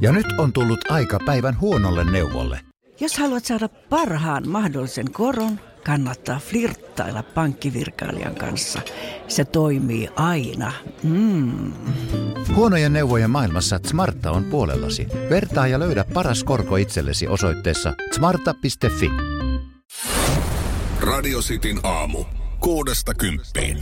Ja nyt on tullut aika päivän huonolle neuvolle. Jos haluat saada parhaan mahdollisen koron, kannattaa flirttailla pankkivirkailijan kanssa. Se toimii aina. Mm. Huonojen neuvojen maailmassa Smarta on puolellasi. Vertaa ja löydä paras korko itsellesi osoitteessa smarta.fi. Radio Cityn aamu. Kuudesta kymppiin.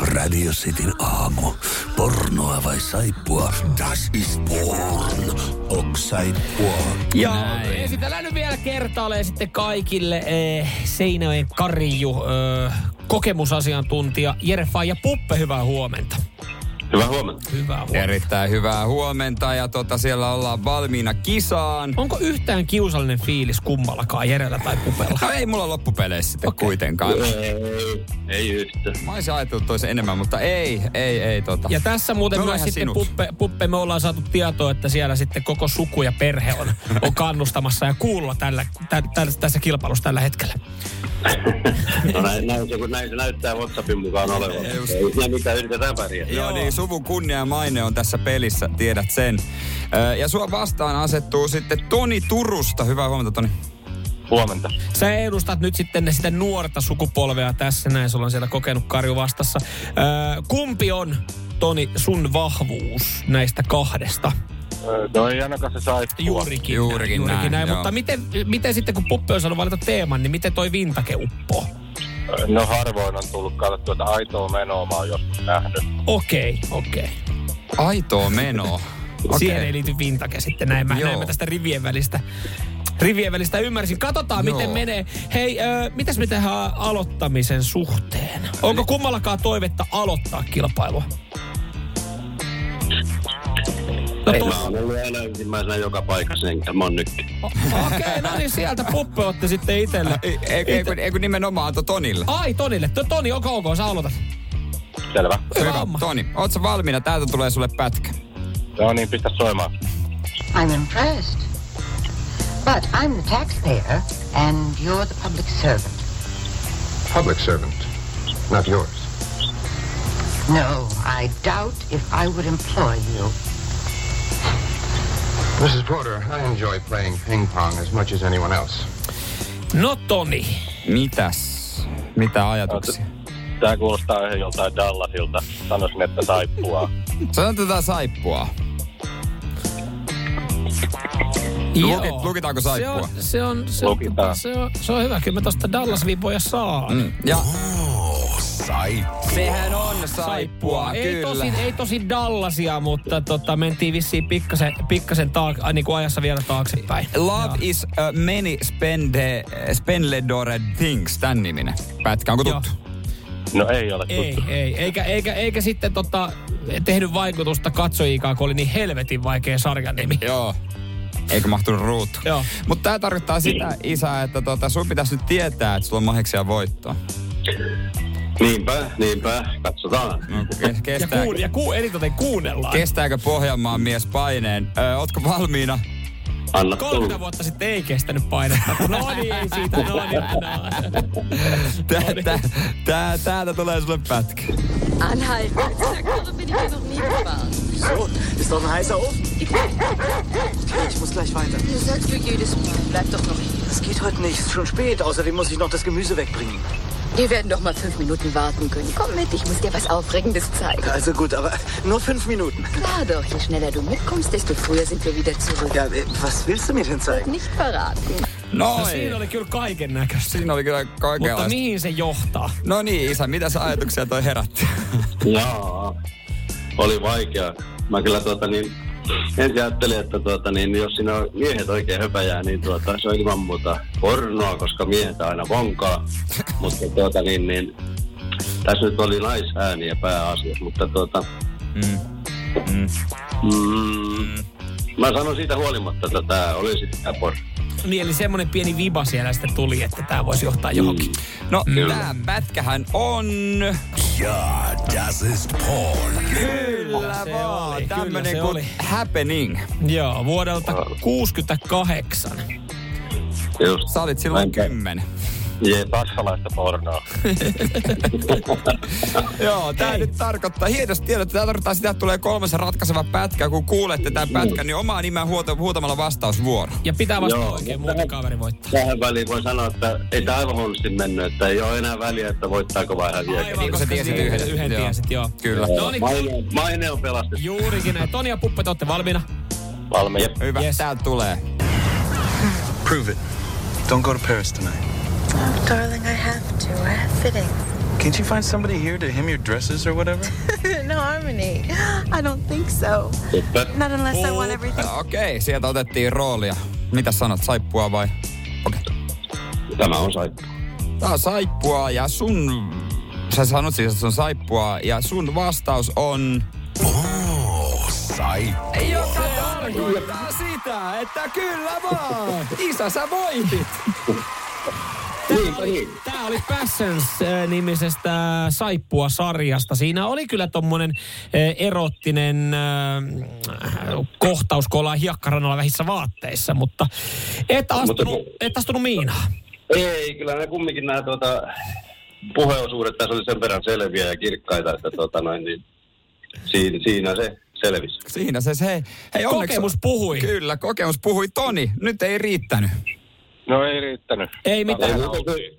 Radio Cityn aamu. Pornoa vai saippua? Das ist porn. Ok saippua. Ja esitellään nyt vielä kertaalleen sitten kaikille eh, Seinäjoen Karju, eh, kokemusasiantuntija Jere ja Puppe, hyvää huomenta. Hyvää huomenta. Hyvää huomenta. Erittäin hyvää huomenta ja tota, siellä ollaan valmiina kisaan. Onko yhtään kiusallinen fiilis kummallakaan, Jerellä tai Pupella? No ei mulla loppupeleissä sitten okay. kuitenkaan. Ei, ei yhtään. Mä olisin ajatellut toisen enemmän, mutta ei, ei, ei tota. Ja tässä muuten Me myös ollaan sitten sinut. Puppe, Puppe, me ollaan saatu tietoa, että siellä sitten koko suku ja perhe on, on kannustamassa ja kuulla tällä, tä, tä, tässä kilpailussa tällä hetkellä. No näin, näin, se, kun näin se näyttää WhatsAppin mukaan olevan. Just. Ei siinä mitään yritetään pärjätä. Joo, niin suvun kunnia ja maine on tässä pelissä, tiedät sen. Ja sua vastaan asettuu sitten Toni Turusta. Hyvää huomenta, Toni. Huomenta. Sä edustat nyt sitten sitä nuorta sukupolvea tässä näin, sulla on siellä kokenut Karju vastassa. Kumpi on, Toni, sun vahvuus näistä kahdesta? No ei ainakaan se saippua. Juurikin, Juurikin näin, juurikin näin, näin. joo. Mutta miten, miten sitten, kun Puppe on saanut valita teeman, niin miten toi vintake uppoo? No harvoin on tullut katsottua, että aitoa menoa mä oon joskus nähnyt. Okei, okei. Aitoa menoa. Okay. Siihen ei liity vintake sitten, näin mä, Joo. näin mä tästä rivien välistä. Rivien välistä ymmärsin. Katsotaan, Joo. miten menee. Hei, ö, mitäs me tehdään aloittamisen suhteen? Onko kummallakaan toivetta aloittaa kilpailua? No, Ei, to- mä oon ollut aina ensimmäisenä joka paikassa, enkä mä oon nytkin. Okei, okay, no niin sieltä Puppe otti sitten itselle. Ei, ei, ei, kun- ei kun nimenomaan antoi Tonille. Ai, Tonille. To, Toni, onko ok, sä aloitat. Selvä. Hyvä homma. Toni, oot sä valmiina? Täältä tulee sulle pätkä. Joo niin, pistä soimaan. I'm impressed. But I'm the taxpayer, and you're the public servant. Public servant, not yours. No, I doubt if I would employ you. Mrs. Porter, I enjoy playing ping pong as much as anyone else. No Toni. Mitäs? Mitä ajatuksia? Tää kuulostaa ihan joltain Dallasilta. Sanoisin, että saippua. Sanotaan tätä saippua. Lukit- lukitaanko saippua? Se on, se on, se on, Lukitaan. se on, se on hyvä. Kyllä mä tosta Dallas-vipoja saan. Mm. Ja Saippua. sehän on saippua, Ei kyllä. tosi, ei tosi Dallasia, mutta tota, mentiin vissiin pikkasen, pikkasen taak, äh, niin kuin ajassa vielä taaksepäin. Love Joo. is a many spende, spendledored things, tän niminen. Pätkä, onko Joo. tuttu? No ei ole Ei, tuttu. ei. Eikä, eikä, eikä sitten tota, tehnyt vaikutusta katsojikaan, kun oli niin helvetin vaikea sarjan nimi. Joo. Eikö mahtunut ruutu? Joo. Mutta tää tarkoittaa sitä, isä, että tota, sun pitäisi nyt tietää, että sulla on maheksia voittoa. Niinpä, niinpä. Katsotaan. No, ke- Ja, kestää, kuun, ja ku, eritoten kuunnellaan. kestääkö Pohjanmaan mies paineen? Ö, ootko valmiina? Anna 30 tulla. vuotta sitten ei kestänyt painetta. No niin, ei siitä. No niin, no. Tää, tää, tää, täältä tulee sulle pätkä. Anhalten. Sag bin ich hier noch nie gefahren. So, ist doch ein heißer Ofen. Ich muss gleich weiter. Das sagst du jedes Mal. Bleib doch noch hier. Das geht heute nicht, ist schon spät. Außerdem muss ich noch das Gemüse wegbringen. Wir werden doch mal fünf Minuten warten können. Komm mit, ich muss dir was Aufregendes zeigen. Also gut, aber nur fünf Minuten. Klar doch, je schneller du mitkommst, desto früher sind wir wieder zurück. Ja, äh, was willst du mir denn zeigen? Nicht verraten. No, No siinä oli kyllä kaiken näköistä. Siinä oli kyllä Mutta kaikenlaista. mihin se johtaa? No niin, isä, mitä sä ajatuksia toi herätti? Jaa. Oli vaikea. Mä kyllä tuota niin, ensin ajattelin, että tuota niin, jos siinä on miehet oikein höpäjää, niin tuota, se on ilman muuta pornoa, koska miehet aina vonkaa. mutta tuota niin, niin tässä nyt oli naisääniä pääasiassa, mutta tuota, Mm. Mm. mm, mä sanon siitä huolimatta, että tämä olisi sitä pornoa. Niin, eli semmoinen pieni viba siellä sitten tuli, että tämä voisi johtaa johonkin. No, Kyllä. tää pätkähän on... Ja, das ist porn. Kyllä Se vaan, oli, tämmönen kyllä se kuin oli. happening. Joo, vuodelta 68. Just. Sä olit silloin kymmenen. Jee, saksalaista pornoa. Joo, tää nyt tarkoittaa, hienosti tiedot, tää tarkoittaa sitä, että tulee kolmas ratkaiseva pätkä. Kun kuulette tämän pätkän, niin omaa nimeä huuta, huutamalla vastausvuoro. Ja pitää vastata Joo. oikein, muuten kaveri voittaa. Tähän väliin voi sanoa, että ei tämä aivan huonosti mennyt, että ei ole enää väliä, että voittaako vai häviääkö. Aivan, Niin, sä koska tiesit yhden. Yhden Joo. tiesit, joo. Kyllä. No niin, Maine, maine on pelastettu. juurikin näin. Toni ja Puppe, te olette valmiina? Valmiina. Hyvä, yes. täältä tulee. Prove it. Don't go to Paris tonight. Oh, darling, I have to. I have fittings. Can't you find somebody here to hem your dresses or whatever? no, Harmony. I don't think so. Not unless I want everything. Okei, okay, sieltä otettiin roolia. Mitä sanot, saippua vai? Okei. Okay. Tämä on saippu. Tää on saippua ja sun... Sä sanot siis, että se on saippua ja sun vastaus on... Oh, saippua. Joka tarkoittaa sitä, että kyllä vaan. Isä, sä voitit. Tää oli, oli Passions-nimisestä Saippua-sarjasta. Siinä oli kyllä tommonen eh, erottinen äh, kohtaus, kun ollaan hiekkarannalla vähissä vaatteissa, mutta et astunut, et astunut Miinaan. Ei, kyllä ne kumminkin nämä tuota, puheosuudet tässä oli sen verran selviä ja kirkkaita, että tuota, noin, niin, siinä, siinä se selvisi. Siinä se se. Hei, onneksi- Kokemus puhui. Kyllä, kokemus puhui. Toni, nyt ei riittänyt. No ei riittänyt. Ei mitään.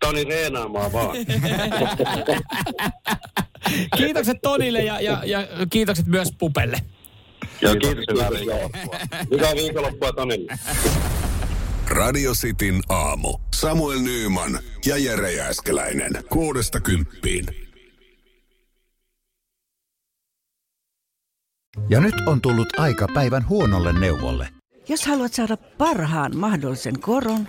Toni reenaamaan vaan. Kiitokset Tonille ja, ja, ja kiitokset myös Pupelle. Joo, kiitos. Hyvää viikonloppua. Hyvää viikonloppua Tonille. Radio Cityn aamu. Samuel Nyyman ja Jere Jääskeläinen. Kuudesta kymppiin. Ja nyt on tullut aika päivän huonolle neuvolle. Jos haluat saada parhaan mahdollisen koron,